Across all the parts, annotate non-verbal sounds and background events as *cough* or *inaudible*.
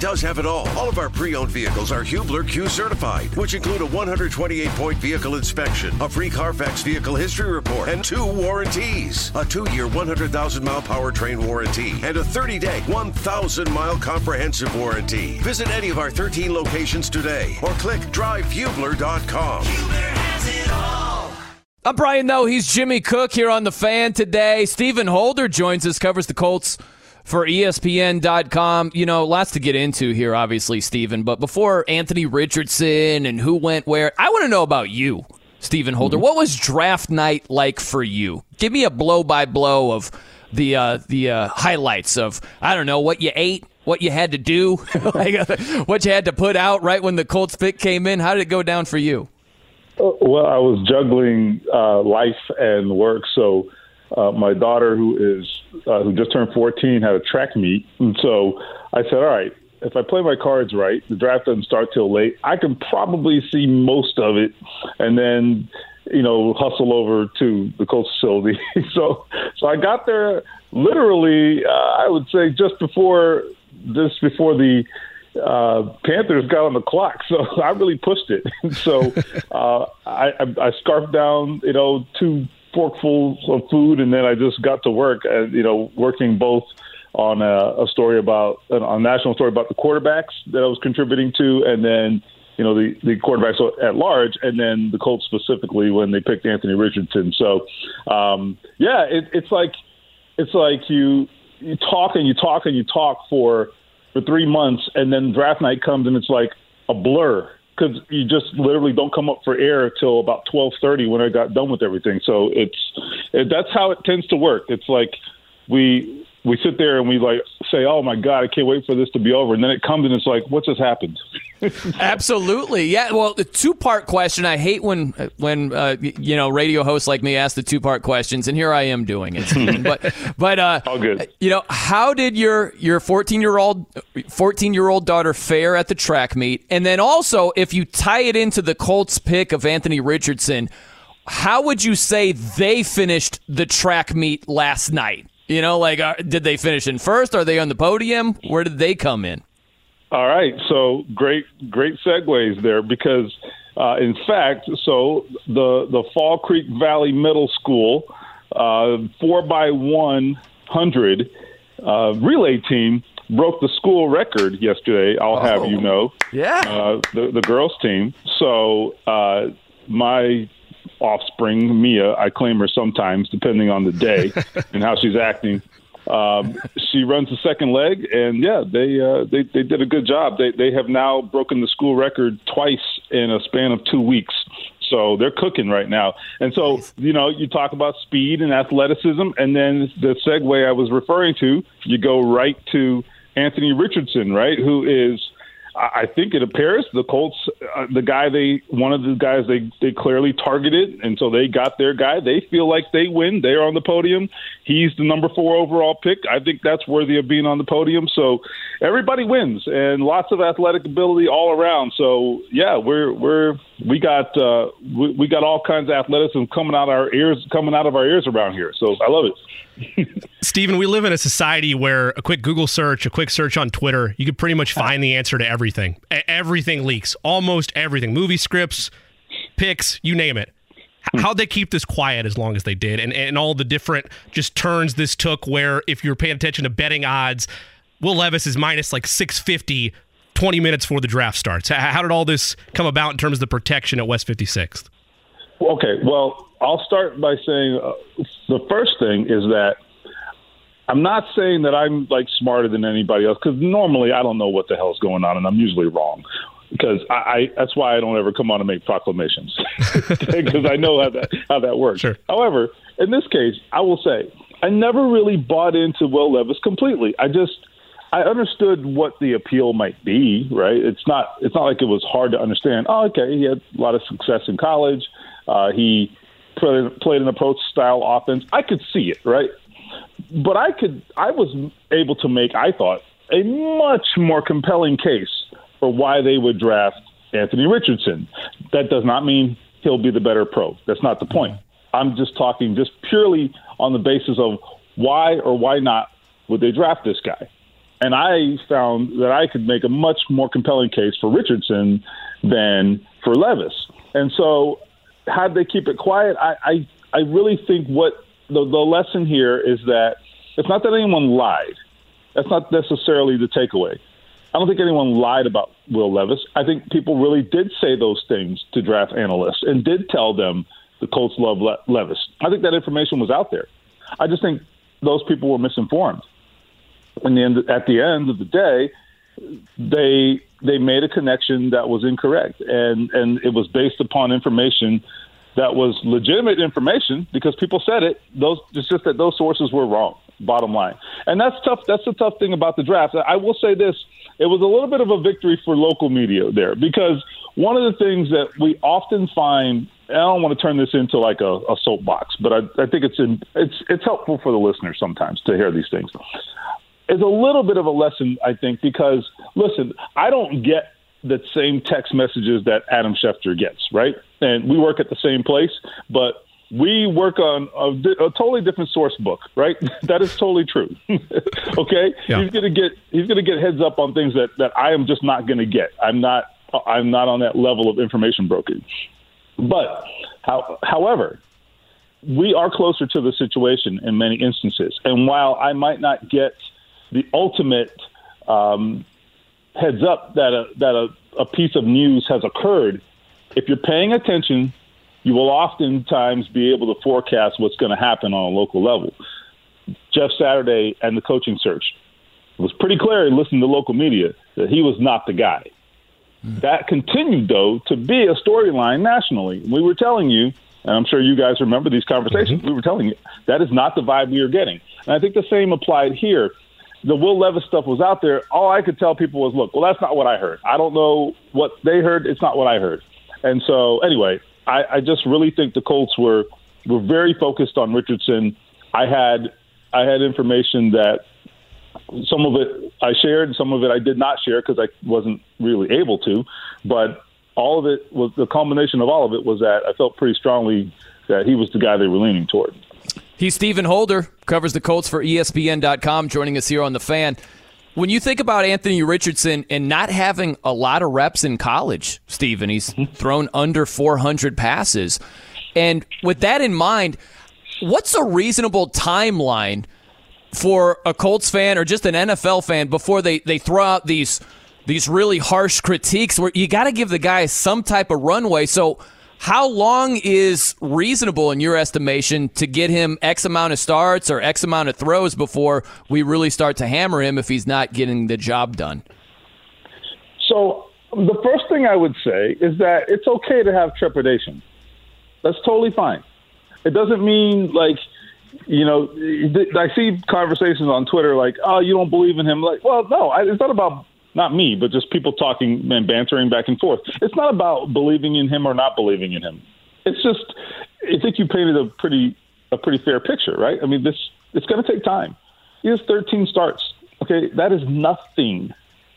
does have it all. All of our pre-owned vehicles are Hubler Q certified, which include a 128-point vehicle inspection, a free Carfax vehicle history report, and two warranties. A two-year 100,000-mile powertrain warranty and a 30-day 1,000-mile comprehensive warranty. Visit any of our 13 locations today or click drivehubler.com. I'm Brian Noe. He's Jimmy Cook here on the fan today. Stephen Holder joins us, covers the Colts for ESPN.com. You know, lots to get into here, obviously, Stephen. But before Anthony Richardson and who went where, I want to know about you, Stephen Holder. Mm-hmm. What was draft night like for you? Give me a blow by blow of the uh, the uh, highlights of I don't know what you ate, what you had to do, *laughs* like, uh, *laughs* what you had to put out right when the Colts pick came in. How did it go down for you? Well, I was juggling uh, life and work, so uh, my daughter, who is uh, who just turned 14, had a track meet, and so I said, "All right, if I play my cards right, the draft doesn't start till late. I can probably see most of it, and then." You know, hustle over to the Colts facility. *laughs* so, so I got there literally. Uh, I would say just before just before the uh, Panthers got on the clock, *laughs* so I really pushed it. *laughs* so uh, I, I, I scarfed down, you know, two forkfuls of food, and then I just got to work. And you know, working both on a, a story about a national story about the quarterbacks that I was contributing to, and then you know the the quarterbacks at large, and then the Colts specifically when they picked Anthony Richardson. So um, yeah, it, it's like it's like you you talk and you talk and you talk for for three months, and then draft night comes and it's like a blur because you just literally don't come up for air till about twelve thirty when I got done with everything. So it's it, that's how it tends to work. It's like we we sit there and we like say, "Oh my God, I can't wait for this to be over," and then it comes and it's like, "What just happened?" *laughs* Absolutely, yeah. Well, the two part question. I hate when when uh, you know radio hosts like me ask the two part questions, and here I am doing it. *laughs* but but uh, all good. You know, how did your your fourteen year old fourteen year old daughter fare at the track meet? And then also, if you tie it into the Colts pick of Anthony Richardson. How would you say they finished the track meet last night? You know, like, uh, did they finish in first? Are they on the podium? Where did they come in? All right, so great, great segues there because, uh, in fact, so the the Fall Creek Valley Middle School uh, four by one hundred uh, relay team broke the school record yesterday. I'll oh. have you know, yeah, uh, the the girls team. So uh, my offspring, Mia. I claim her sometimes, depending on the day *laughs* and how she's acting. Um, she runs the second leg, and yeah, they uh, they they did a good job. They they have now broken the school record twice in a span of two weeks. So they're cooking right now. And so, you know, you talk about speed and athleticism, and then the segue I was referring to, you go right to Anthony Richardson, right, who is I think it appears the Colts, uh, the guy they, one of the guys they they clearly targeted, and so they got their guy. They feel like they win. They're on the podium. He's the number four overall pick. I think that's worthy of being on the podium. So everybody wins, and lots of athletic ability all around. So yeah, we're we're we got uh, we, we got all kinds of athleticism coming out our ears, coming out of our ears around here. So I love it. *laughs* Stephen, we live in a society where a quick Google search, a quick search on Twitter, you could pretty much find the answer to everything. Everything leaks, almost everything. Movie scripts, pics, you name it. Hmm. How'd they keep this quiet as long as they did? And, and all the different just turns this took where if you're paying attention to betting odds, Will Levis is minus like 650 20 minutes before the draft starts. How did all this come about in terms of the protection at West 56th? Okay, well, I'll start by saying uh, the first thing is that I'm not saying that I'm like smarter than anybody else because normally I don't know what the hell's going on and I'm usually wrong because I, I that's why I don't ever come on and make proclamations *laughs* because I know how that how that works. Sure. However, in this case, I will say I never really bought into Will Levis completely. I just I understood what the appeal might be. Right? It's not it's not like it was hard to understand. Oh, okay, he had a lot of success in college. Uh, he played an approach style offense. I could see it, right? But I could, I was able to make, I thought, a much more compelling case for why they would draft Anthony Richardson. That does not mean he'll be the better pro. That's not the point. I'm just talking just purely on the basis of why or why not would they draft this guy. And I found that I could make a much more compelling case for Richardson than for Levis. And so, how they keep it quiet? I, I, I really think what the, the lesson here is that it's not that anyone lied. That's not necessarily the takeaway. I don't think anyone lied about Will Levis. I think people really did say those things to draft analysts and did tell them the Colts love Le- Levis. I think that information was out there. I just think those people were misinformed. And then at the end of the day, they they made a connection that was incorrect, and and it was based upon information that was legitimate information because people said it. Those it's just that those sources were wrong. Bottom line, and that's tough. That's the tough thing about the draft. I will say this: it was a little bit of a victory for local media there because one of the things that we often find. I don't want to turn this into like a, a soapbox, but I, I think it's in, it's it's helpful for the listeners sometimes to hear these things. Is a little bit of a lesson, I think, because listen, I don't get the same text messages that Adam Schefter gets, right? And we work at the same place, but we work on a, a, totally different source book, right? *laughs* that is totally true. *laughs* okay, yeah. he's gonna get he's gonna get heads up on things that that I am just not gonna get. I'm not I'm not on that level of information brokerage. But how, however, we are closer to the situation in many instances, and while I might not get the ultimate um, heads up that a, that a, a piece of news has occurred, if you're paying attention you will oftentimes be able to forecast what's going to happen on a local level. Jeff Saturday and the coaching search was pretty clear in listening to local media that he was not the guy. Mm. That continued, though, to be a storyline nationally. We were telling you, and I'm sure you guys remember these conversations, mm-hmm. we were telling you that is not the vibe we are getting. And I think the same applied here. The Will Levis stuff was out there. All I could tell people was, look, well, that's not what I heard. I don't know what they heard. It's not what I heard. And so, anyway, I, I just really think the Colts were were very focused on Richardson. I had I had information that some of it I shared, some of it I did not share because I wasn't really able to. But all of it was the culmination of all of it was that I felt pretty strongly that he was the guy they were leaning toward. He's Stephen Holder, covers the Colts for ESPN.com, joining us here on the fan. When you think about Anthony Richardson and not having a lot of reps in college, Stephen, he's mm-hmm. thrown under 400 passes. And with that in mind, what's a reasonable timeline for a Colts fan or just an NFL fan before they, they throw out these these really harsh critiques where you got to give the guy some type of runway. So how long is reasonable in your estimation to get him X amount of starts or X amount of throws before we really start to hammer him if he's not getting the job done? So, the first thing I would say is that it's okay to have trepidation. That's totally fine. It doesn't mean like, you know, I see conversations on Twitter like, oh, you don't believe in him. Like, well, no, it's not about not me, but just people talking and bantering back and forth. It's not about believing in him or not believing in him. It's just I think you painted a pretty a pretty fair picture, right? I mean, this it's going to take time. He has 13 starts. Okay, that is nothing.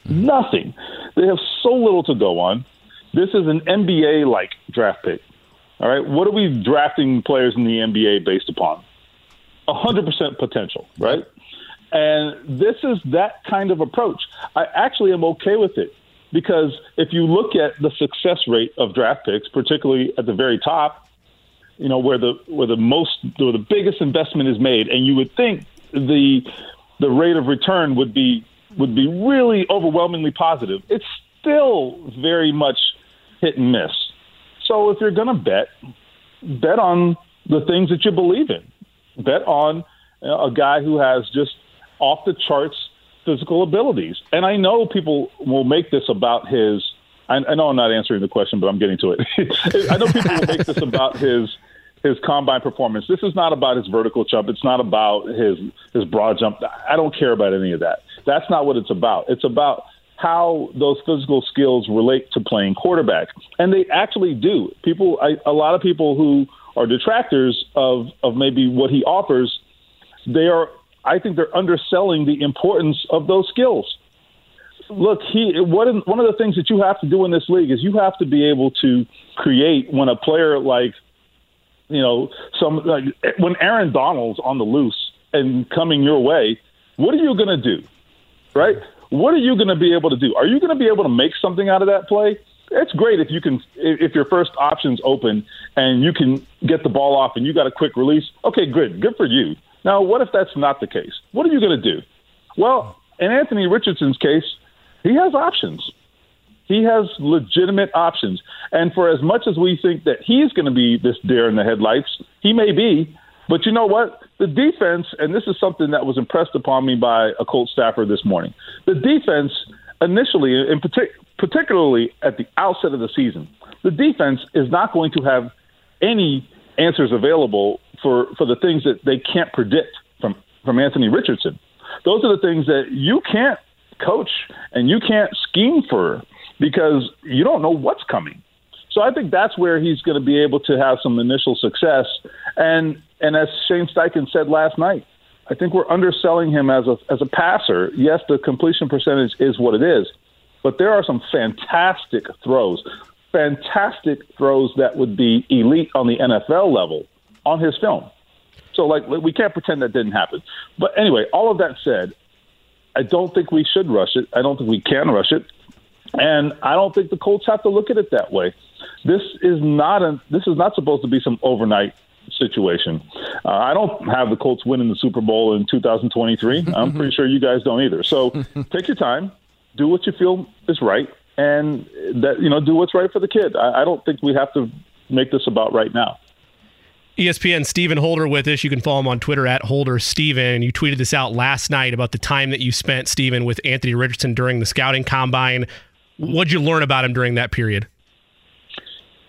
Nothing. They have so little to go on. This is an NBA like draft pick. All right, what are we drafting players in the NBA based upon? 100% potential, right? And this is that kind of approach. I actually am okay with it because if you look at the success rate of draft picks, particularly at the very top, you know where the where the most where the biggest investment is made, and you would think the the rate of return would be would be really overwhelmingly positive. It's still very much hit and miss. So if you're going to bet, bet on the things that you believe in. Bet on uh, a guy who has just off the charts physical abilities. And I know people will make this about his. I, I know I'm not answering the question, but I'm getting to it. *laughs* I know people will make this about his his combine performance. This is not about his vertical jump. It's not about his his broad jump. I don't care about any of that. That's not what it's about. It's about how those physical skills relate to playing quarterback, and they actually do. People, I, a lot of people who are detractors of of maybe what he offers, they are I think they're underselling the importance of those skills. Look, he one of the things that you have to do in this league is you have to be able to create when a player like you know some like when Aaron Donald's on the loose and coming your way, what are you going to do? right? What are you going to be able to do? Are you going to be able to make something out of that play? It's great if you can, if your first option's open and you can get the ball off and you got a quick release. Okay, good, good for you. Now, what if that's not the case? What are you going to do? Well, in Anthony Richardson's case, he has options. He has legitimate options. And for as much as we think that he's going to be this deer in the headlights, he may be. But you know what? The defense, and this is something that was impressed upon me by a Colt staffer this morning. The defense, initially, in partic- particularly at the outset of the season, the defense is not going to have any answers available for, for the things that they can't predict from, from Anthony Richardson. Those are the things that you can't coach and you can't scheme for because you don't know what's coming. So I think that's where he's going to be able to have some initial success. And and as Shane Steichen said last night, I think we're underselling him as a as a passer. Yes, the completion percentage is what it is, but there are some fantastic throws, fantastic throws that would be elite on the NFL level on his film. So like we can't pretend that didn't happen. But anyway, all of that said, I don't think we should rush it. I don't think we can rush it. And I don't think the Colts have to look at it that way. This is not a this is not supposed to be some overnight situation. Uh, I don't have the Colts winning the Super Bowl in 2023. I'm pretty *laughs* sure you guys don't either. So take your time, do what you feel is right, and that you know do what's right for the kid. I, I don't think we have to make this about right now. ESPN Stephen Holder with us. You can follow him on Twitter at Holder Stephen. You tweeted this out last night about the time that you spent, Stephen, with Anthony Richardson during the scouting combine. What'd you learn about him during that period?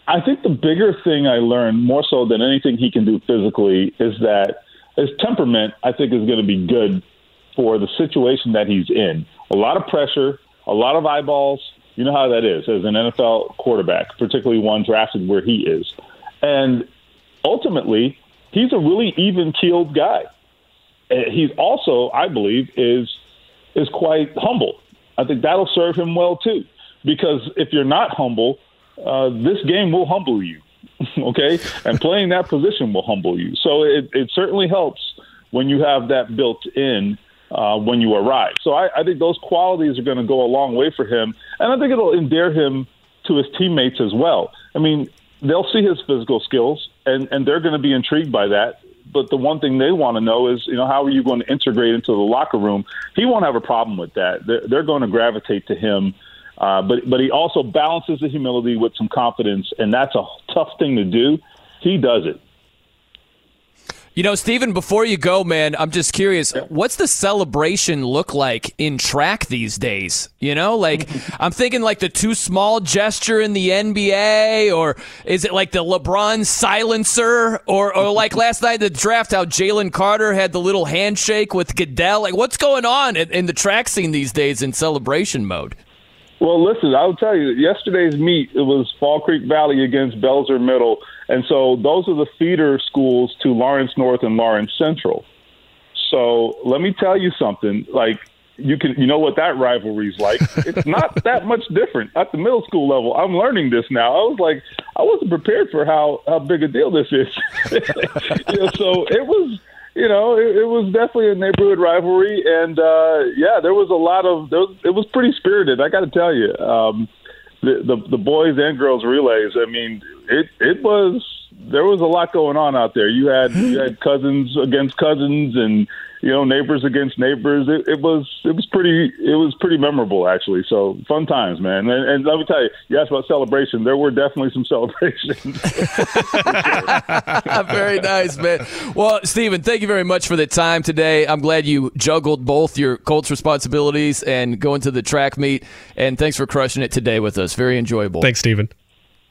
I think the bigger thing I learned, more so than anything he can do physically, is that his temperament, I think, is going to be good for the situation that he's in. A lot of pressure, a lot of eyeballs. You know how that is as an NFL quarterback, particularly one drafted where he is. And ultimately, he's a really even keeled guy. He's also, I believe, is is quite humble. I think that'll serve him well too, because if you're not humble, uh, this game will humble you. *laughs* okay, and playing that position will humble you. So it, it certainly helps when you have that built in uh, when you arrive. So I, I think those qualities are going to go a long way for him, and I think it'll endear him to his teammates as well. I mean, they'll see his physical skills, and and they're going to be intrigued by that. But the one thing they want to know is, you know, how are you going to integrate into the locker room? He won't have a problem with that. They're, they're going to gravitate to him. Uh, but but he also balances the humility with some confidence, and that's a tough thing to do. He does it. You know, Stephen, before you go, man, I'm just curious, what's the celebration look like in track these days? You know, like *laughs* I'm thinking like the too small gesture in the NBA, or is it like the LeBron silencer, or, or like last night the draft, how Jalen Carter had the little handshake with Goodell? Like, what's going on in, in the track scene these days in celebration mode? Well, listen, I'll tell you, yesterday's meet, it was Fall Creek Valley against Belzer Middle. And so those are the feeder schools to Lawrence North and Lawrence Central. So let me tell you something. Like, you can, you know what that rivalry's like. *laughs* it's not that much different at the middle school level. I'm learning this now. I was like, I wasn't prepared for how how big a deal this is. *laughs* you know, so it was you know, it, it was definitely a neighborhood rivalry, and uh, yeah, there was a lot of there was, it was pretty spirited. I got to tell you, um, the, the the boys and girls relays. I mean, it it was there was a lot going on out there. You had you had cousins against cousins, and you know neighbors against neighbors. It, it was it was pretty it was pretty memorable actually. So fun times, man. And, and let me tell you, you asked about celebration. There were definitely some *laughs* celebrations. *laughs* very nice, man. Well, Stephen, thank you very much for the time today. I'm glad you juggled both your Colts responsibilities and going to the track meet. And thanks for crushing it today with us. Very enjoyable. Thanks, Stephen.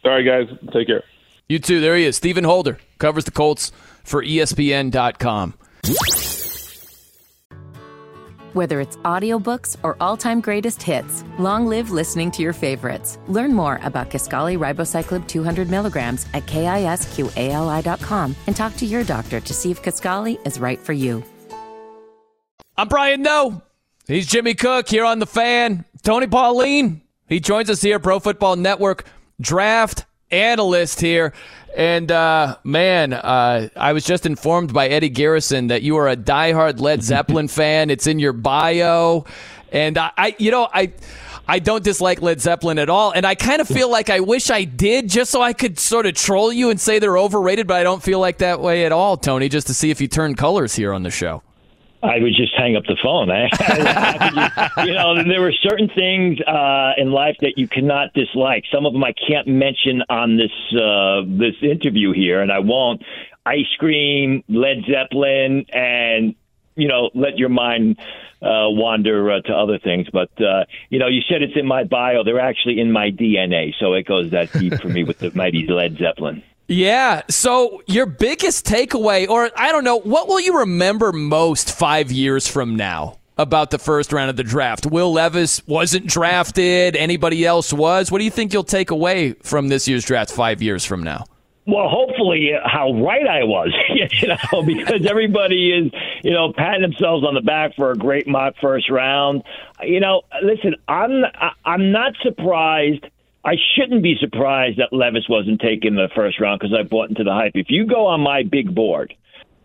All right, guys. Take care. You too. There he is. Stephen Holder covers the Colts for ESPN.com. Whether it's audiobooks or all-time greatest hits, long live listening to your favorites. Learn more about Kisqali Ribociclib 200 milligrams at kisqali.com and talk to your doctor to see if Kisqali is right for you. I'm Brian Noe. He's Jimmy Cook here on The Fan. Tony Pauline, he joins us here, Pro Football Network draft analyst here. And uh, man, uh, I was just informed by Eddie Garrison that you are a diehard Led *laughs* Zeppelin fan. It's in your bio. And I, I you know, I. I don't dislike Led Zeppelin at all, and I kind of feel like I wish I did, just so I could sort of troll you and say they're overrated. But I don't feel like that way at all, Tony. Just to see if you turn colors here on the show. I would just hang up the phone. *laughs* I, I, you know, there were certain things uh, in life that you cannot dislike. Some of them I can't mention on this uh, this interview here, and I won't. Ice cream, Led Zeppelin, and you know, let your mind uh, wander uh, to other things. But uh, you know, you said it's in my bio. They're actually in my DNA, so it goes that deep for me with the mighty Led Zeppelin. Yeah. So your biggest takeaway, or I don't know, what will you remember most five years from now? About the first round of the draft. Will Levis wasn't drafted. Anybody else was. What do you think you'll take away from this year's draft five years from now? Well, hopefully, uh, how right I was, *laughs* you know, because everybody is, you know, patting themselves on the back for a great mock first round. You know, listen, I'm I'm not surprised. I shouldn't be surprised that Levis wasn't taken in the first round because I bought into the hype. If you go on my big board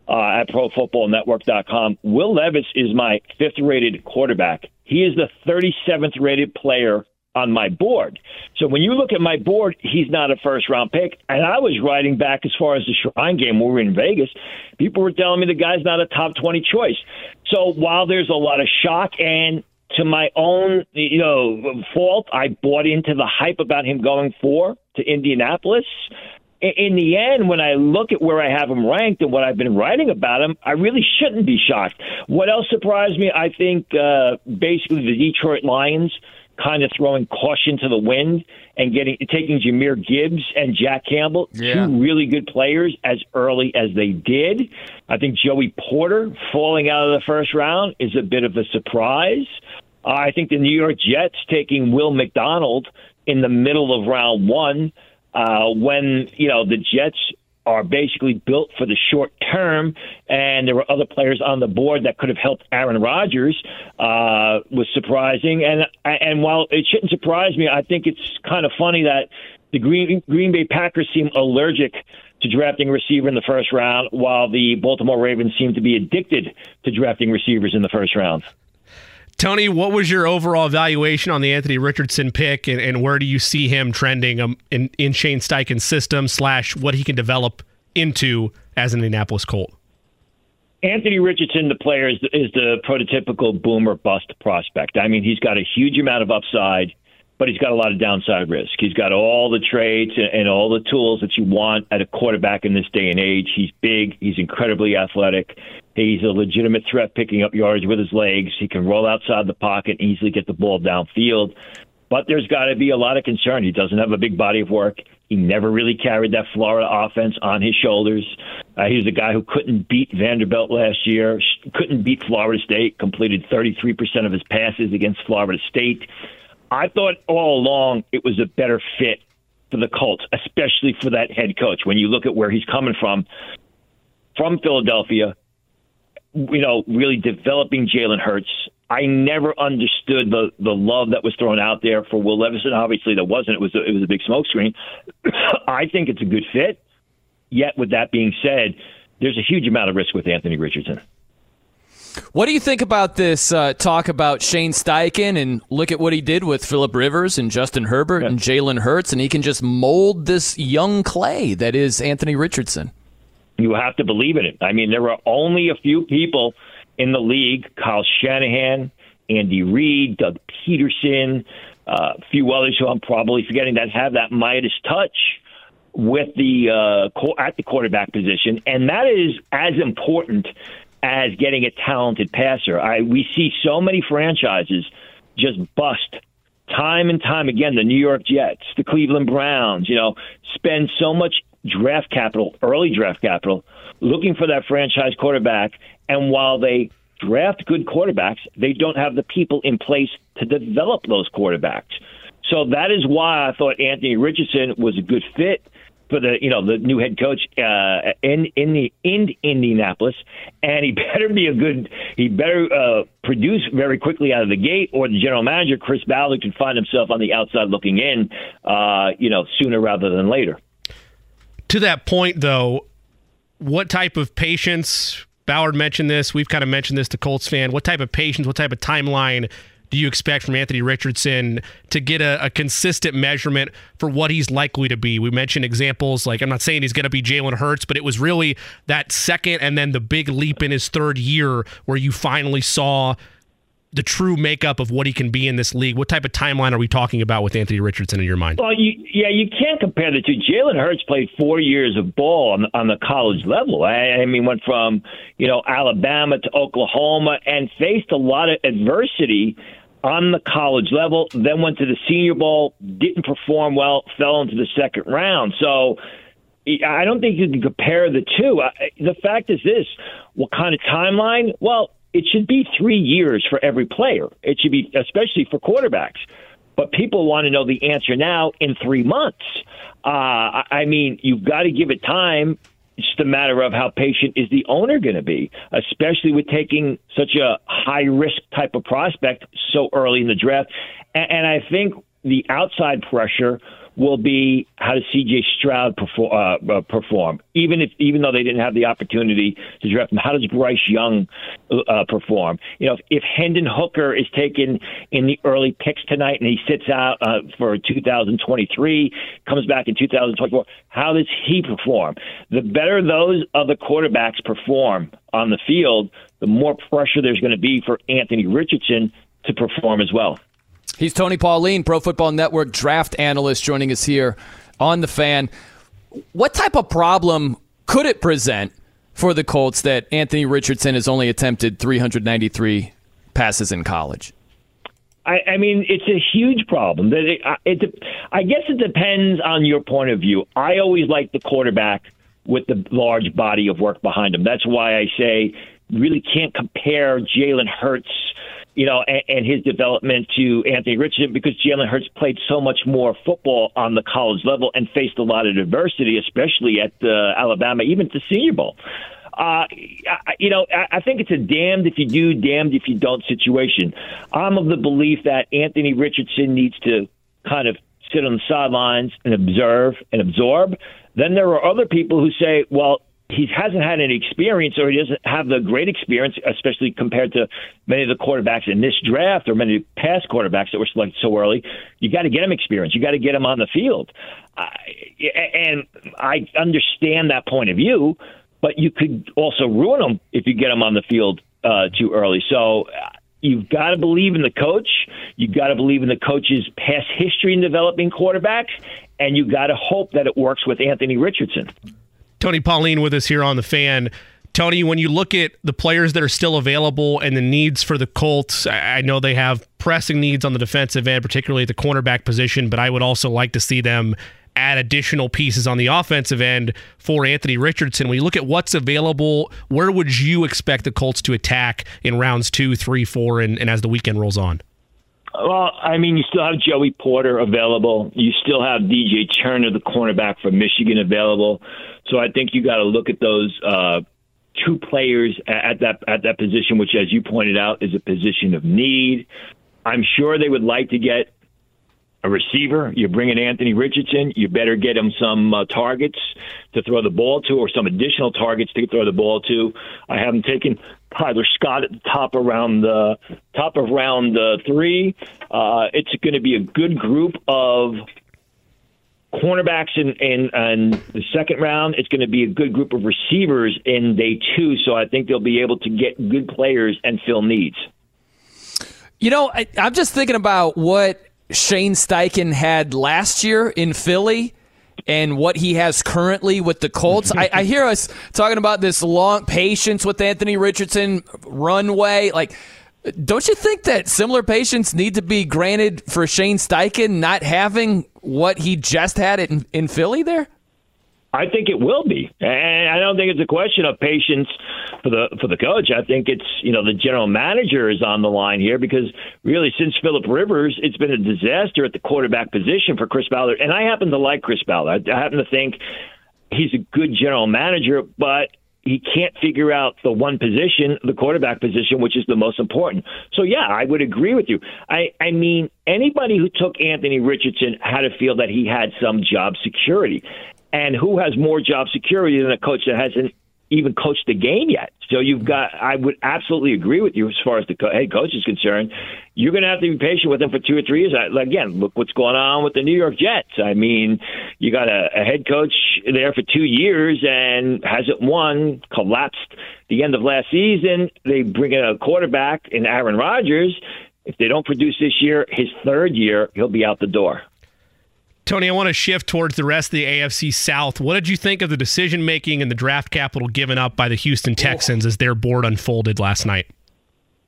uh, at ProFootballNetwork.com, Will Levis is my fifth-rated quarterback. He is the 37th rated player on my board. So when you look at my board, he's not a first round pick. And I was writing back as far as the Shrine game we were in Vegas. People were telling me the guy's not a top 20 choice. So while there's a lot of shock and to my own, you know, fault, I bought into the hype about him going four to Indianapolis. In the end, when I look at where I have him ranked and what I've been writing about him, I really shouldn't be shocked. What else surprised me? I think uh, basically the Detroit Lions kind of throwing caution to the wind and getting taking Jahmyr Gibbs and Jack Campbell, yeah. two really good players, as early as they did. I think Joey Porter falling out of the first round is a bit of a surprise. Uh, I think the New York Jets taking Will McDonald in the middle of round one, uh, when you know the Jets are basically built for the short term, and there were other players on the board that could have helped Aaron Rodgers. Uh, was surprising, and and while it shouldn't surprise me, I think it's kind of funny that the Green Green Bay Packers seem allergic to drafting a receiver in the first round, while the Baltimore Ravens seem to be addicted to drafting receivers in the first round. Tony, what was your overall evaluation on the Anthony Richardson pick, and, and where do you see him trending um, in, in Shane Steichen's system slash what he can develop into as an Indianapolis Colt? Anthony Richardson, the player, is the, is the prototypical boomer bust prospect. I mean, he's got a huge amount of upside, but he's got a lot of downside risk. He's got all the traits and all the tools that you want at a quarterback in this day and age. He's big. He's incredibly athletic. He's a legitimate threat picking up yards with his legs. He can roll outside the pocket and easily get the ball downfield. But there's got to be a lot of concern. He doesn't have a big body of work. He never really carried that Florida offense on his shoulders. Uh, he was a guy who couldn't beat Vanderbilt last year, couldn't beat Florida State, completed 33% of his passes against Florida State. I thought all along it was a better fit for the Colts, especially for that head coach. When you look at where he's coming from, from Philadelphia, you know, really developing Jalen Hurts. I never understood the the love that was thrown out there for Will Levison. Obviously, there wasn't. It was a, it was a big smokescreen. *clears throat* I think it's a good fit. Yet, with that being said, there's a huge amount of risk with Anthony Richardson. What do you think about this uh, talk about Shane Steichen and look at what he did with Philip Rivers and Justin Herbert yeah. and Jalen Hurts, and he can just mold this young clay that is Anthony Richardson? You have to believe in it. I mean, there were only a few people in the league Kyle Shanahan, Andy Reid, Doug Pederson, uh, a few others who I'm probably forgetting that have that Midas touch with the uh, at the quarterback position, and that is as important as getting a talented passer. I we see so many franchises just bust time and time again. The New York Jets, the Cleveland Browns, you know, spend so much draft capital, early draft capital, looking for that franchise quarterback. And while they draft good quarterbacks, they don't have the people in place to develop those quarterbacks. So that is why I thought Anthony Richardson was a good fit for the you know the new head coach uh, in in the in Indianapolis, and he *laughs* better be a good. He better uh, produce very quickly out of the gate, or the general manager Chris Ballard could find himself on the outside looking in, uh, you know, sooner rather than later. To that point, though, what type of patience? Ballard mentioned this. We've kind of mentioned this to Colts fan. What type of patience? What type of timeline do you expect from Anthony Richardson to get a, a, consistent measurement for what he's likely to be? We mentioned examples like I'm not saying he's going to be Jalen Hurts, but it was really that second and then the big leap in his third year where you finally saw the true makeup of what he can be in this league? What type of timeline are we talking about with Anthony Richardson in your mind? Well, you, yeah, you can't compare the two. Jalen Hurts played four years of ball on, on the college level. I, I mean, went from you know Alabama to Oklahoma and faced a lot of adversity on the college level. Then went to the Senior Bowl, didn't perform well, fell into the second round. So. I don't think you can compare the two. The fact is this: what kind of timeline? Well, it should be three years for every player. It should be, especially for quarterbacks. But people want to know the answer now in three months. Uh, I mean, you've got to give it time. It's just a matter of how patient is the owner going to be, especially with taking such a high risk type of prospect so early in the draft. And, and I think the outside pressure will be how does C.J. Stroud perform, uh, uh, perform, even if even though they didn't have the opportunity to draft him. How does Bryce Young uh, perform? You know, if, if Hendon Hooker is taken in the early picks tonight and he sits out uh, for 2023, comes back in 2024, how does he perform? The better those other quarterbacks perform on the field, the more pressure there's going to be for Anthony Richardson to perform as well. He's Tony Pauline, Pro Football Network draft analyst, joining us here on the fan. What type of problem could it present for the Colts that Anthony Richardson has only attempted 393 passes in college? I, I mean, it's a huge problem. It, it, I guess it depends on your point of view. I always like the quarterback with the large body of work behind him. That's why I say really can't compare Jalen Hurts you know, and, and his development to Anthony Richardson because Jalen Hurts played so much more football on the college level and faced a lot of adversity, especially at uh, Alabama, even to Senior Bowl. Uh, you know, I think it's a damned if you do, damned if you don't situation. I'm of the belief that Anthony Richardson needs to kind of sit on the sidelines and observe and absorb. Then there are other people who say, well, he hasn't had any experience or he doesn't have the great experience, especially compared to many of the quarterbacks in this draft or many past quarterbacks that were selected so early. You got to get him experience. You got to get him on the field. Uh, and I understand that point of view, but you could also ruin him if you get him on the field uh, too early. So uh, you've got to believe in the coach. You've got to believe in the coach's past history in developing quarterbacks, and you got to hope that it works with Anthony Richardson. Tony Pauline with us here on the fan. Tony, when you look at the players that are still available and the needs for the Colts, I know they have pressing needs on the defensive end, particularly at the cornerback position, but I would also like to see them add additional pieces on the offensive end for Anthony Richardson. When you look at what's available, where would you expect the Colts to attack in rounds two, three, four, and, and as the weekend rolls on? Well, I mean, you still have Joey Porter available. You still have DJ Turner, the cornerback from Michigan, available. So I think you got to look at those uh, two players at that at that position, which, as you pointed out, is a position of need. I'm sure they would like to get a receiver. You bring in Anthony Richardson, you better get him some uh, targets to throw the ball to, or some additional targets to throw the ball to. I haven't taken Tyler Scott at the top around the top of round uh, three. Uh, it's going to be a good group of cornerbacks in, in, in the second round. It's going to be a good group of receivers in day two. So I think they'll be able to get good players and fill needs. You know, I, I'm just thinking about what Shane Steichen had last year in Philly and what he has currently with the Colts. I, I, hear us talking about this long patience with Anthony Richardson, runway. Like, don't you think that similar patience need to be granted for Shane Steichen not having what he just had in, in Philly there? I think it will be, and I don't think it's a question of patience for the for the coach. I think it's you know the general manager is on the line here because really since Philip Rivers, it's been a disaster at the quarterback position for Chris Ballard. And I happen to like Chris Ballard. I happen to think he's a good general manager, but he can't figure out the one position, the quarterback position, which is the most important. So yeah, I would agree with you. I, I mean, anybody who took Anthony Richardson had to feel that he had some job security. And who has more job security than a coach that hasn't even coached the game yet. So you've got, I would absolutely agree with you as far as the co- head coach is concerned. You're going to have to be patient with him for two or three years. I, again, look what's going on with the New York Jets. I mean, you got a, a head coach there for two years and hasn't won, collapsed the end of last season. They bring in a quarterback in Aaron Rodgers. If they don't produce this year, his third year, he'll be out the door. Tony, I want to shift towards the rest of the AFC South. What did you think of the decision making and the draft capital given up by the Houston Texans as their board unfolded last night?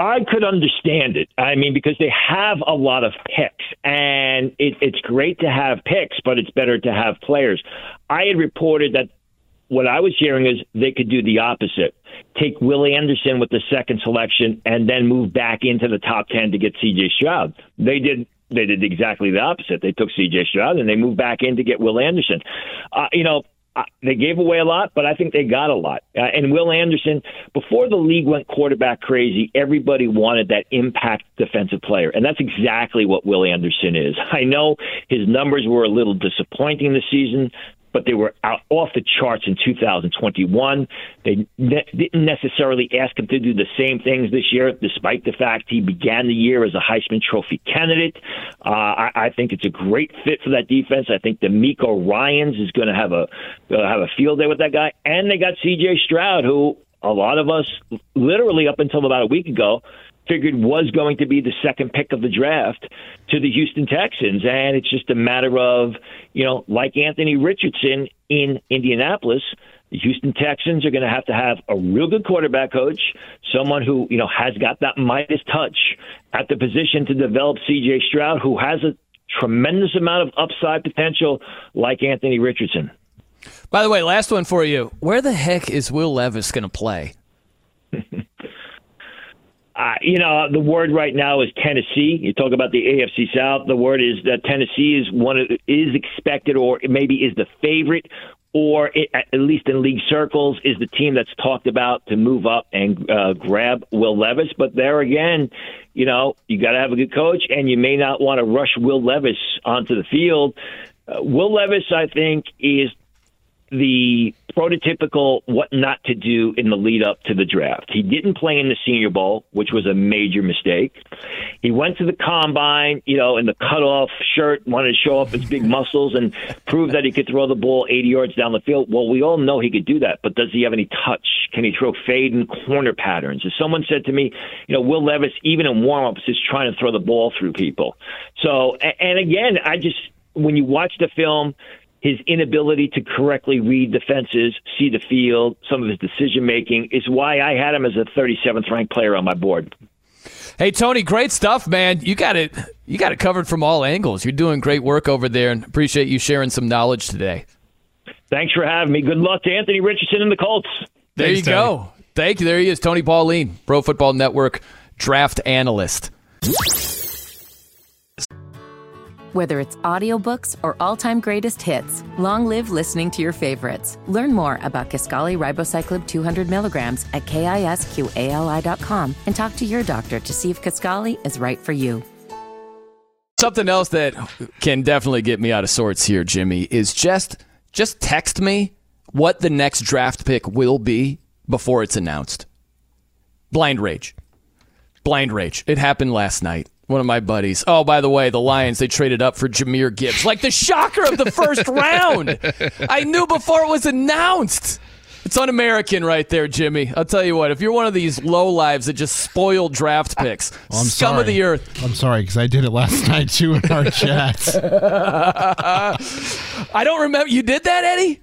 I could understand it. I mean, because they have a lot of picks, and it, it's great to have picks, but it's better to have players. I had reported that what I was hearing is they could do the opposite. Take Willie Anderson with the second selection and then move back into the top 10 to get CJ Stroud. They did they did exactly the opposite. They took C.J. Stroud and they moved back in to get Will Anderson. Uh, you know, uh, they gave away a lot, but I think they got a lot. Uh, and Will Anderson, before the league went quarterback crazy, everybody wanted that impact defensive player, and that's exactly what Will Anderson is. *laughs* I know his numbers were a little disappointing this season, but they were out off the charts in 2021. They ne- didn't necessarily ask him to do the same things this year, despite the fact he began the year as a Heisman Trophy candidate. Uh, I, I think it's a great fit for that defense. I think DeMeco Ryans is going to have a uh, have a field day with that guy, and they got C.J. Stroud, who a lot of us, literally up until about a week ago, figured was going to be the second pick of the draft to the Houston Texans. And it's just a matter of, you know, like Anthony Richardson in Indianapolis, the Houston Texans are going to have to have a real good quarterback coach, someone who, you know, has got that Midas touch at the position to develop CJ Stroud, who has a tremendous amount of upside potential like Anthony Richardson. By the way, last one for you. Where the heck is Will Levis going to play? *laughs* Uh, you know, the word right now is Tennessee. You talk about the AFC South. The word is that Tennessee is one of, is expected, or maybe is the favorite, or it, at least in league circles, is the team that's talked about to move up and uh, grab Will Levis. But there again, you know, you got to have a good coach, and you may not want to rush Will Levis onto the field. Uh, Will Levis, I think, is the prototypical what not to do in the lead up to the draft. He didn't play in the Senior Bowl, which was a major mistake. He went to the combine, you know, in the cutoff shirt, wanted to show off his big muscles and prove that he could throw the ball 80 yards down the field. Well, we all know he could do that, but does he have any touch? Can he throw fade and corner patterns? As someone said to me, you know, Will Levis, even in warm-ups, is trying to throw the ball through people. So, and again, I just, when you watch the film, his inability to correctly read defenses, see the field, some of his decision making is why I had him as a 37th ranked player on my board. Hey Tony, great stuff, man. You got it. You got it covered from all angles. You're doing great work over there, and appreciate you sharing some knowledge today. Thanks for having me. Good luck to Anthony Richardson and the Colts. There Thanks, you Tony. go. Thank you. There he is, Tony Pauline, Pro Football Network draft analyst. Whether it's audiobooks or all-time greatest hits, long live listening to your favorites. Learn more about Kisqali Ribociclib 200 milligrams at kisqali.com and talk to your doctor to see if Kisqali is right for you. Something else that can definitely get me out of sorts here, Jimmy, is just just text me what the next draft pick will be before it's announced. Blind rage. Blind rage. It happened last night one of my buddies. Oh, by the way, the Lions, they traded up for Jahmyr Gibbs. Like the shocker of the first *laughs* round. I knew before it was announced. It's un American right there, Jimmy. I'll tell you what, if you're one of these low lives that just spoil draft picks, *laughs* oh, well, scum sorry. of the earth. I'm sorry, because I did it last *laughs* night too in our chat. I don't remember. You did that, Eddie?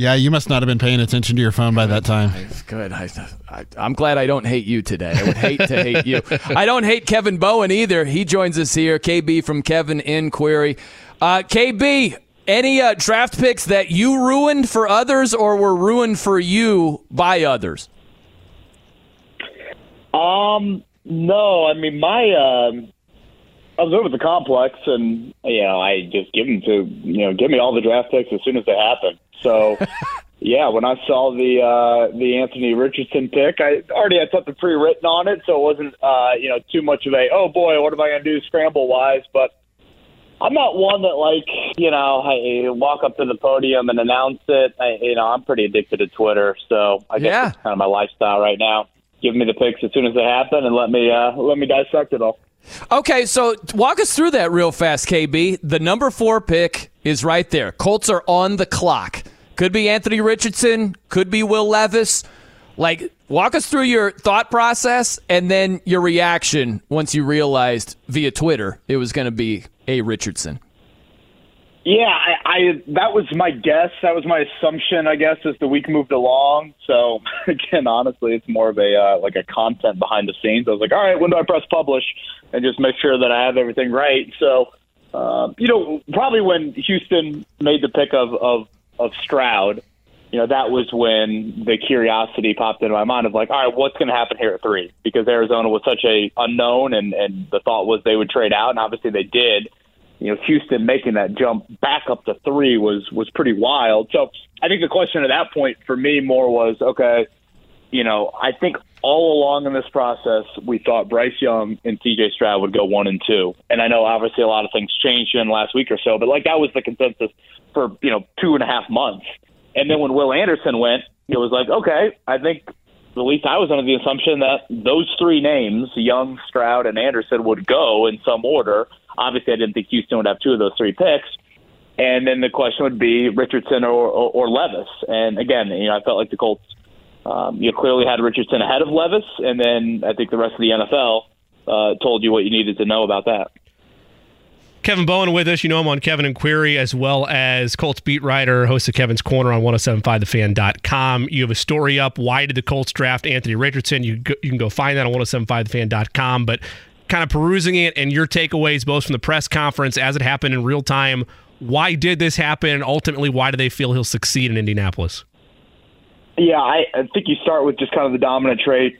Yeah, you must not have been paying attention to your phone by that time. Good. I, am glad I don't hate you today. I would hate to hate you. I don't hate Kevin Bowen either. He joins us here. KB from Kevin & Query. Uh, KB, any uh, draft picks that you ruined for others or were ruined for you by others? Um, no. I mean, my um, I was over the complex, and you know, I just give them to you know, give me all the draft picks as soon as they happen. So, *laughs* yeah, when I saw the uh, the Anthony Richardson pick, I already had something pre-written on it, so it wasn't uh, you know too much of a oh boy, what am I going to do scramble wise? But I'm not one that like you know, I walk up to the podium and announce it. I, you know, I'm pretty addicted to Twitter, so I guess Yeah. it's kind of my lifestyle right now. Give me the picks as soon as they happen, and let me uh, let me dissect it all. Okay, so walk us through that real fast, KB. The number four pick is right there. Colts are on the clock. Could be Anthony Richardson, could be Will Levis. Like, walk us through your thought process and then your reaction once you realized via Twitter it was going to be a Richardson. Yeah, I, I that was my guess. That was my assumption, I guess, as the week moved along. So *laughs* again, honestly, it's more of a uh, like a content behind the scenes. I was like, all right, when do I press publish and just make sure that I have everything right? So, uh, you know, probably when Houston made the pick of of of Stroud, you know, that was when the curiosity popped into my mind of like, all right, what's going to happen here at three? Because Arizona was such a unknown, and and the thought was they would trade out, and obviously they did you know, Houston making that jump back up to three was was pretty wild. So I think the question at that point for me more was, okay, you know, I think all along in this process we thought Bryce Young and CJ Stroud would go one and two. And I know obviously a lot of things changed in last week or so, but like that was the consensus for, you know, two and a half months. And then when Will Anderson went, it was like, okay, I think at least I was under the assumption that those three names, Young, Stroud, and Anderson, would go in some order. Obviously, I didn't think Houston would have two of those three picks. And then the question would be Richardson or, or, or Levis. And again, you know, I felt like the Colts, um, you clearly had Richardson ahead of Levis, and then I think the rest of the NFL uh, told you what you needed to know about that. Kevin Bowen with us. You know him on Kevin and Query as well as Colts beat writer, host of Kevin's Corner on 1075thefan.com. You have a story up. Why did the Colts draft Anthony Richardson? You, go, you can go find that on 1075thefan.com. But kind of perusing it and your takeaways, both from the press conference as it happened in real time. Why did this happen? And ultimately, why do they feel he'll succeed in Indianapolis? Yeah, I, I think you start with just kind of the dominant trait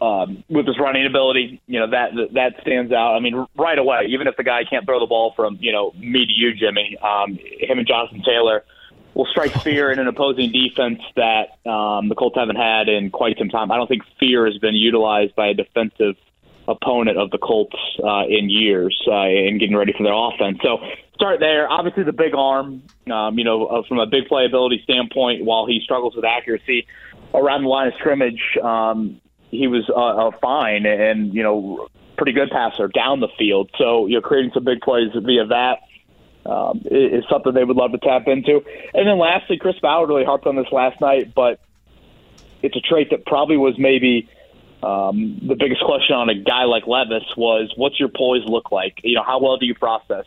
um, with his running ability. You know that that stands out. I mean, right away, even if the guy can't throw the ball from you know me to you, Jimmy, um, him and Jonathan Taylor will strike fear in an opposing defense that um, the Colts haven't had in quite some time. I don't think fear has been utilized by a defensive opponent of the Colts uh, in years uh, in getting ready for their offense. So start there. Obviously, the big arm. Um, you know, uh, from a big playability standpoint, while he struggles with accuracy around the line of scrimmage, um, he was uh, uh, fine and you know pretty good passer down the field. So you know, creating some big plays via that. Um, is something they would love to tap into. And then lastly, Chris Ballard really harped on this last night, but it's a trait that probably was maybe um, the biggest question on a guy like Levis was what's your poise look like? You know, how well do you process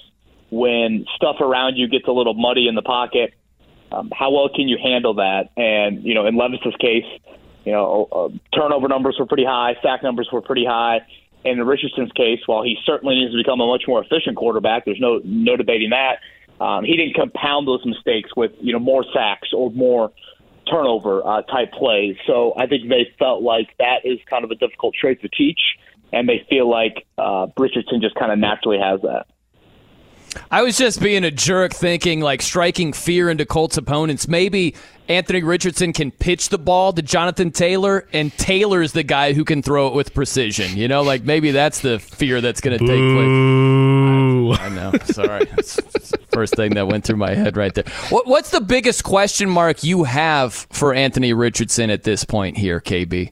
when stuff around you gets a little muddy in the pocket? Um, how well can you handle that? And you know, in Levis's case, you know, uh, turnover numbers were pretty high, sack numbers were pretty high. And in Richardson's case, while he certainly needs to become a much more efficient quarterback, there's no no debating that. Um, he didn't compound those mistakes with you know more sacks or more turnover uh, type plays. So I think they felt like that is kind of a difficult trait to teach, and they feel like uh, Richardson just kind of naturally has that. I was just being a jerk thinking like striking fear into Colts opponents. Maybe Anthony Richardson can pitch the ball to Jonathan Taylor, and Taylor's the guy who can throw it with precision. You know, like maybe that's the fear that's going to take place. I, *laughs* I know. Sorry. That's, that's the first thing that went through my head right there. What, what's the biggest question mark you have for Anthony Richardson at this point here, KB?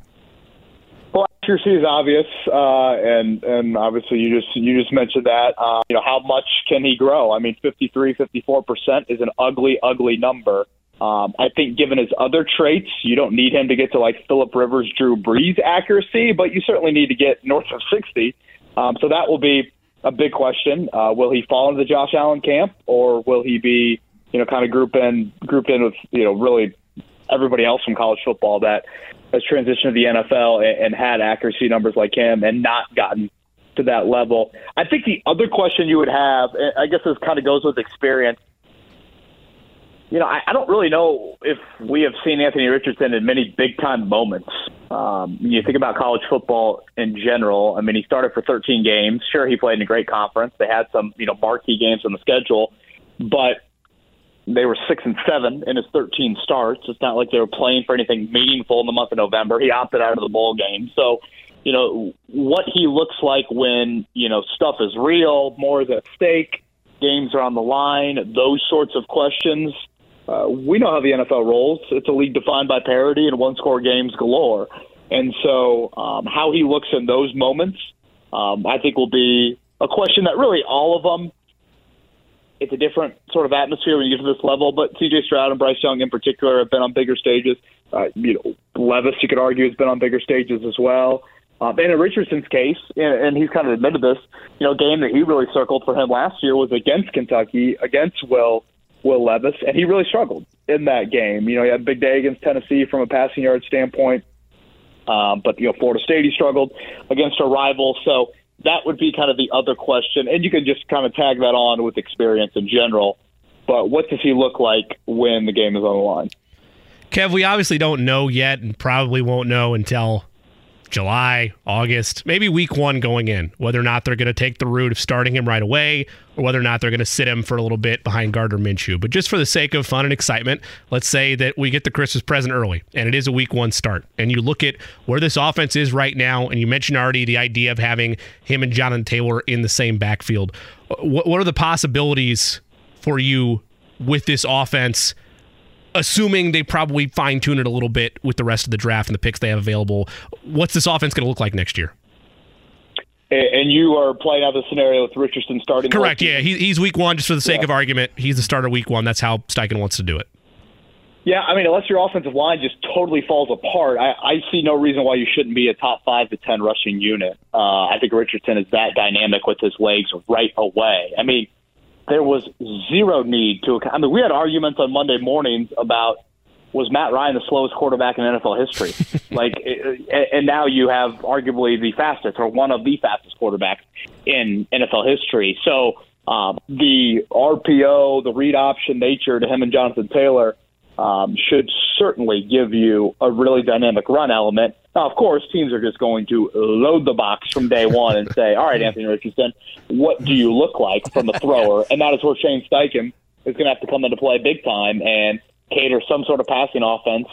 Well, accuracy is obvious, uh, and and obviously you just you just mentioned that. Uh, you know, how much can he grow? I mean, 53, 54 percent is an ugly, ugly number. Um, I think given his other traits, you don't need him to get to like Philip Rivers, Drew Brees accuracy, but you certainly need to get north of 60. Um, so that will be a big question. Uh, will he fall into the Josh Allen camp, or will he be, you know, kind of group in group in with you know really everybody else from college football that has transitioned to the NFL and, and had accuracy numbers like him and not gotten to that level. I think the other question you would have, I guess this kind of goes with experience. You know, I, I don't really know if we have seen Anthony Richardson in many big time moments. Um, you think about college football in general. I mean, he started for 13 games. Sure, he played in a great conference. They had some, you know, marquee games on the schedule, but they were six and seven in his 13 starts. It's not like they were playing for anything meaningful in the month of November. He opted out of the bowl game. So, you know, what he looks like when, you know, stuff is real, more is at stake. games are on the line, those sorts of questions. Uh, we know how the NFL rolls. It's a league defined by parity and one score games galore. And so, um, how he looks in those moments, um, I think, will be a question that really all of them. It's a different sort of atmosphere when you get to this level, but C.J. Stroud and Bryce Young in particular have been on bigger stages. Uh, you know, Levis, you could argue, has been on bigger stages as well. Um, and in Richardson's case, and he's kind of admitted this, you know, game that he really circled for him last year was against Kentucky, against Will Will Levis, and he really struggled in that game. You know, he had a big day against Tennessee from a passing yard standpoint, um, but you know, Florida State he struggled against a rival. So that would be kind of the other question, and you could just kind of tag that on with experience in general. But what does he look like when the game is on the line? Kev, we obviously don't know yet, and probably won't know until July, August, maybe week one going in, whether or not they're going to take the route of starting him right away or whether or not they're going to sit him for a little bit behind Gardner Minshew. But just for the sake of fun and excitement, let's say that we get the Christmas present early and it is a week one start. And you look at where this offense is right now, and you mentioned already the idea of having him and Jonathan Taylor in the same backfield. What, what are the possibilities for you with this offense? Assuming they probably fine tune it a little bit with the rest of the draft and the picks they have available. What's this offense going to look like next year? And you are playing out the scenario with Richardson starting. Correct. Yeah, he, he's week one. Just for the sake yeah. of argument, he's the starter week one. That's how Steichen wants to do it. Yeah, I mean, unless your offensive line just totally falls apart, I, I see no reason why you shouldn't be a top five to ten rushing unit. Uh, I think Richardson is that dynamic with his legs right away. I mean, there was zero need to. I mean, we had arguments on Monday mornings about was Matt Ryan the slowest quarterback in NFL history? *laughs* like, and now you have arguably the fastest or one of the fastest quarterbacks in NFL history. So um, the RPO, the read option nature to him and Jonathan Taylor um, should certainly give you a really dynamic run element. Now, of course, teams are just going to load the box from day one and say, all right, Anthony Richardson, what do you look like from a thrower? And that is where Shane Steichen is going to have to come into play big time and cater some sort of passing offense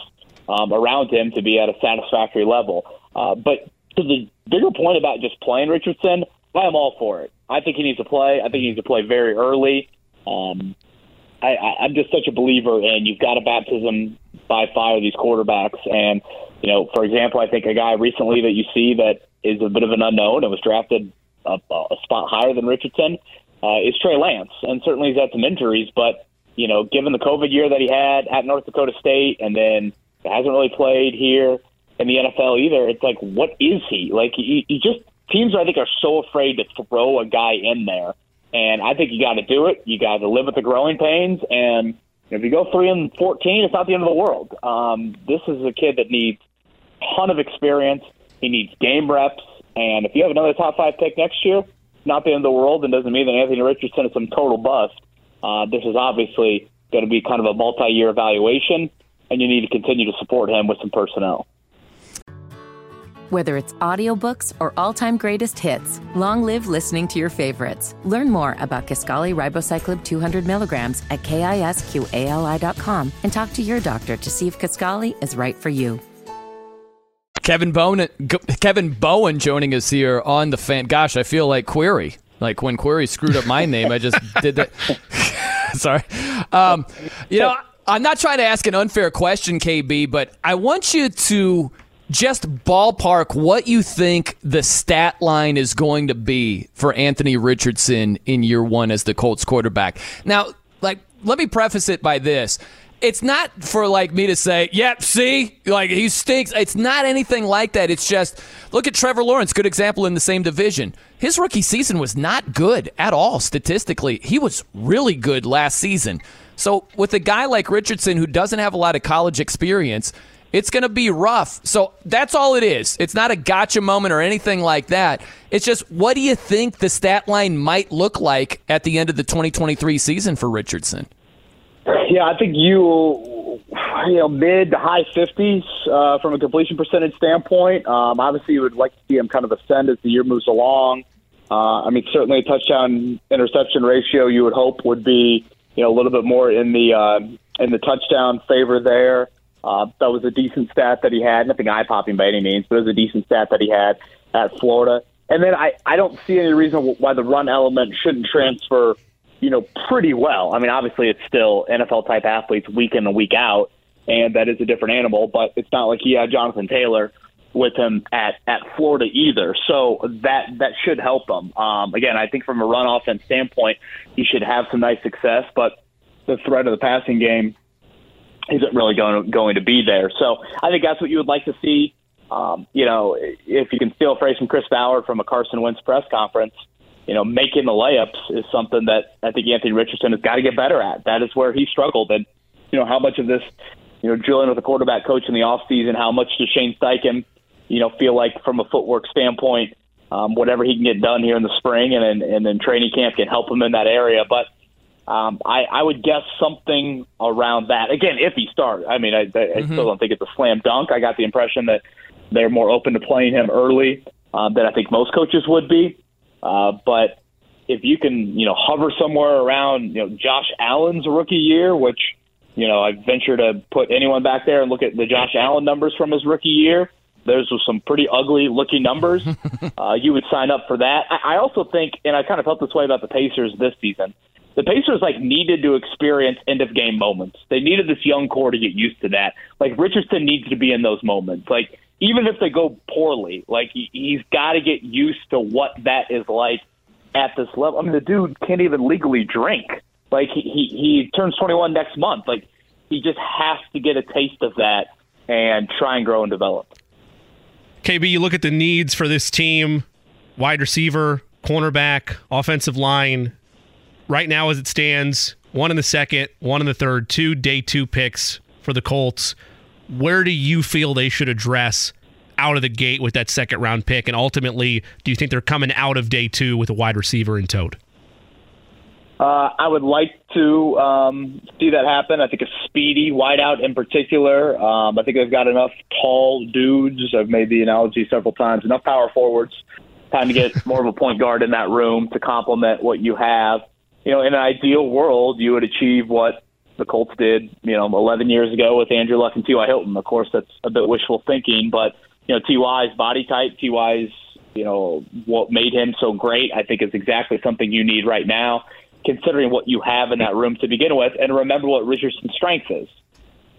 um, around him to be at a satisfactory level. Uh, but to the bigger point about just playing Richardson, I am all for it. I think he needs to play. I think he needs to play very early. Um, I, I, I'm just such a believer in you've got a baptism by fire these quarterbacks. And, you know, for example, I think a guy recently that you see that is a bit of an unknown and was drafted a, a spot higher than Richardson uh, is Trey Lance. And certainly he's had some injuries, but, you know, given the COVID year that he had at North Dakota State and then hasn't really played here in the NFL either, it's like, what is he? Like, he, he just, teams I think are so afraid to throw a guy in there and I think you got to do it. You got to live with the growing pains. And if you go three and fourteen, it's not the end of the world. Um, this is a kid that needs a ton of experience. He needs game reps. And if you have another top five pick next year, not the end of the world, and doesn't mean that Anthony Richardson is some total bust. Uh, this is obviously going to be kind of a multi-year evaluation, and you need to continue to support him with some personnel. Whether it's audiobooks or all-time greatest hits, long live listening to your favorites. Learn more about Kisqali Ribociclib 200 milligrams at kisqali.com and talk to your doctor to see if Kisqali is right for you. Kevin Bowen, Kevin Bowen joining us here on the fan. Gosh, I feel like Query. Like when Query screwed up my name, I just *laughs* did that. *laughs* Sorry. Um, you know, I'm not trying to ask an unfair question, KB, but I want you to just ballpark what you think the stat line is going to be for Anthony Richardson in year one as the Colts quarterback. Now, like, let me preface it by this. It's not for like me to say, yep, see, like he stinks. It's not anything like that. It's just look at Trevor Lawrence, good example in the same division. His rookie season was not good at all statistically. He was really good last season. So with a guy like Richardson who doesn't have a lot of college experience, it's going to be rough. So that's all it is. It's not a gotcha moment or anything like that. It's just what do you think the stat line might look like at the end of the 2023 season for Richardson? Yeah, I think you, you know, mid to high 50s uh, from a completion percentage standpoint. Um, obviously, you would like to see him kind of ascend as the year moves along. Uh, I mean, certainly a touchdown interception ratio you would hope would be, you know, a little bit more in the uh, in the touchdown favor there. Uh, that was a decent stat that he had. Nothing eye popping by any means, but it was a decent stat that he had at Florida. And then I, I don't see any reason why the run element shouldn't transfer you know, pretty well. I mean, obviously, it's still NFL type athletes week in and week out, and that is a different animal. But it's not like he had Jonathan Taylor with him at at Florida either. So that that should help them. Um, again, I think from a run offense standpoint, he should have some nice success, but the threat of the passing game isn't really going to, going to be there. So I think that's what you would like to see. Um, you know, if you can steal a phrase from Chris Ballard from a Carson Wentz press conference, you know, making the layups is something that I think Anthony Richardson has got to get better at. That is where he struggled. And, you know, how much of this, you know, drilling with a quarterback coach in the offseason, how much does Shane Steichen, you know, feel like from a footwork standpoint, um, whatever he can get done here in the spring and then, and then training camp can help him in that area. But um, I, I would guess something around that. Again, if he starts, I mean, I, I mm-hmm. still don't think it's a slam dunk. I got the impression that they're more open to playing him early um, than I think most coaches would be. Uh, but if you can, you know, hover somewhere around, you know, Josh Allen's rookie year, which, you know, I venture to put anyone back there and look at the Josh Allen numbers from his rookie year. Those were some pretty ugly looking numbers. *laughs* uh, you would sign up for that. I, I also think, and I kind of felt this way about the Pacers this season. The Pacers like needed to experience end of game moments. They needed this young core to get used to that. Like Richardson needs to be in those moments. Like even if they go poorly, like he's got to get used to what that is like at this level. I mean, the dude can't even legally drink. Like he he, he turns 21 next month. Like he just has to get a taste of that and try and grow and develop. KB, you look at the needs for this team: wide receiver, cornerback, offensive line. Right now, as it stands, one in the second, one in the third, two day two picks for the Colts where do you feel they should address out of the gate with that second round pick? And ultimately, do you think they're coming out of day two with a wide receiver in tote? Uh, I would like to um, see that happen. I think a speedy wideout in particular. Um, I think they've got enough tall dudes. I've made the analogy several times. Enough power forwards. Time to get more of a point guard in that room to complement what you have. You know, in an ideal world, you would achieve what the Colts did, you know, 11 years ago with Andrew Luck and T.Y. Hilton. Of course, that's a bit wishful thinking, but, you know, T.Y.'s body type, T.Y.'s, you know, what made him so great, I think is exactly something you need right now, considering what you have in that room to begin with. And remember what Richardson's strength is.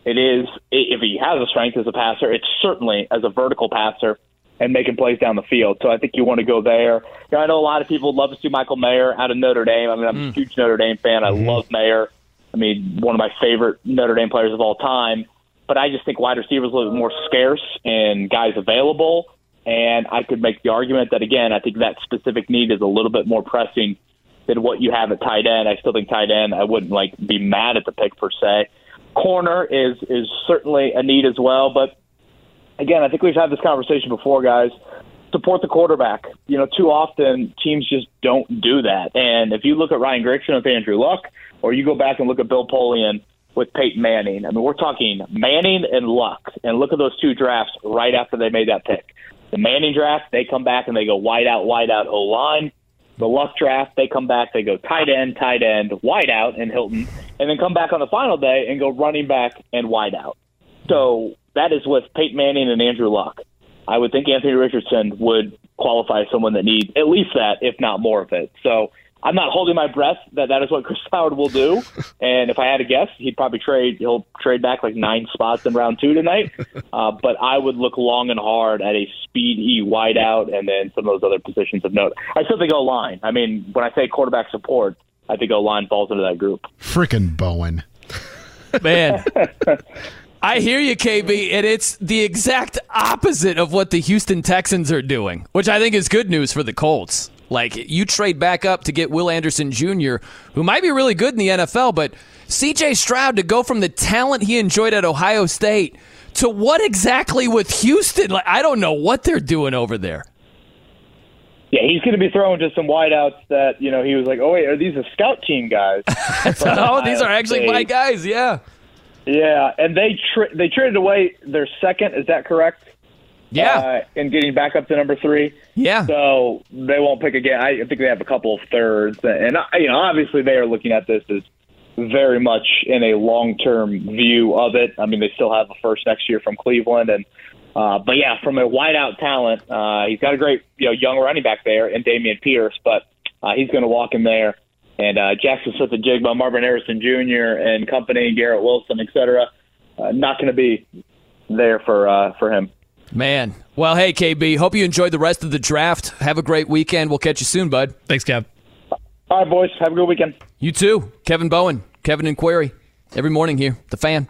It is, if he has a strength as a passer, it's certainly as a vertical passer and making plays down the field. So I think you want to go there. You know, I know a lot of people would love to see Michael Mayer out of Notre Dame. I mean, I'm mm. a huge Notre Dame fan. I mm-hmm. love Mayer. I mean, one of my favorite Notre Dame players of all time. But I just think wide receivers a little bit more scarce and guys available. And I could make the argument that again, I think that specific need is a little bit more pressing than what you have at tight end. I still think tight end. I wouldn't like be mad at the pick per se. Corner is is certainly a need as well, but again, I think we've had this conversation before, guys. Support the quarterback. You know, too often teams just don't do that. And if you look at Ryan Grigson with Andrew Luck, or you go back and look at Bill Polian with Peyton Manning. I mean, we're talking Manning and Luck, and look at those two drafts right after they made that pick. The Manning draft, they come back and they go wide out, wide out O line. The Luck draft, they come back, they go tight end, tight end, wide out and Hilton, and then come back on the final day and go running back and wide out. So that is with Peyton Manning and Andrew Luck. I would think Anthony Richardson would qualify as someone that needs at least that, if not more of it. So I'm not holding my breath that that is what *laughs* Chris Ballard will do. And if I had to guess, he'd probably trade. He'll trade back like nine spots in round two tonight. *laughs* Uh, but I would look long and hard at a speedy wideout and then some of those other positions of note. I still think O line. I mean, when I say quarterback support, I think O line falls into that group. Freaking Bowen, man. *laughs* I hear you, KB, and it's the exact opposite of what the Houston Texans are doing, which I think is good news for the Colts. Like you trade back up to get Will Anderson Jr., who might be really good in the NFL, but CJ Stroud to go from the talent he enjoyed at Ohio State to what exactly with Houston? Like I don't know what they're doing over there. Yeah, he's going to be throwing to some wideouts that you know he was like, oh wait, are these a scout team guys? *laughs* oh, these are actually my guys. Yeah. Yeah, and they tra- they traded away their second. Is that correct? Yeah. Uh, and getting back up to number three. Yeah. So they won't pick again. I think they have a couple of thirds, and you know, obviously they are looking at this as very much in a long-term view of it. I mean, they still have a first next year from Cleveland, and uh, but yeah, from a wideout talent, uh, he's got a great you know young running back there, and Dameon Pierce, but uh, he's going to walk in there and uh, Jaxon Smith-Njigba, Marvin Harrison Jr. and company, Garrett Wilson, etc. uh, not going to be there for uh, for him. Man. Well, hey, KB, hope you enjoyed the rest of the draft. Have a great weekend. We'll catch you soon, bud. Thanks, Kev. All right, boys. Have a good weekend. You too. Kevin Bowen, Kevin and Query, every morning here, the fan.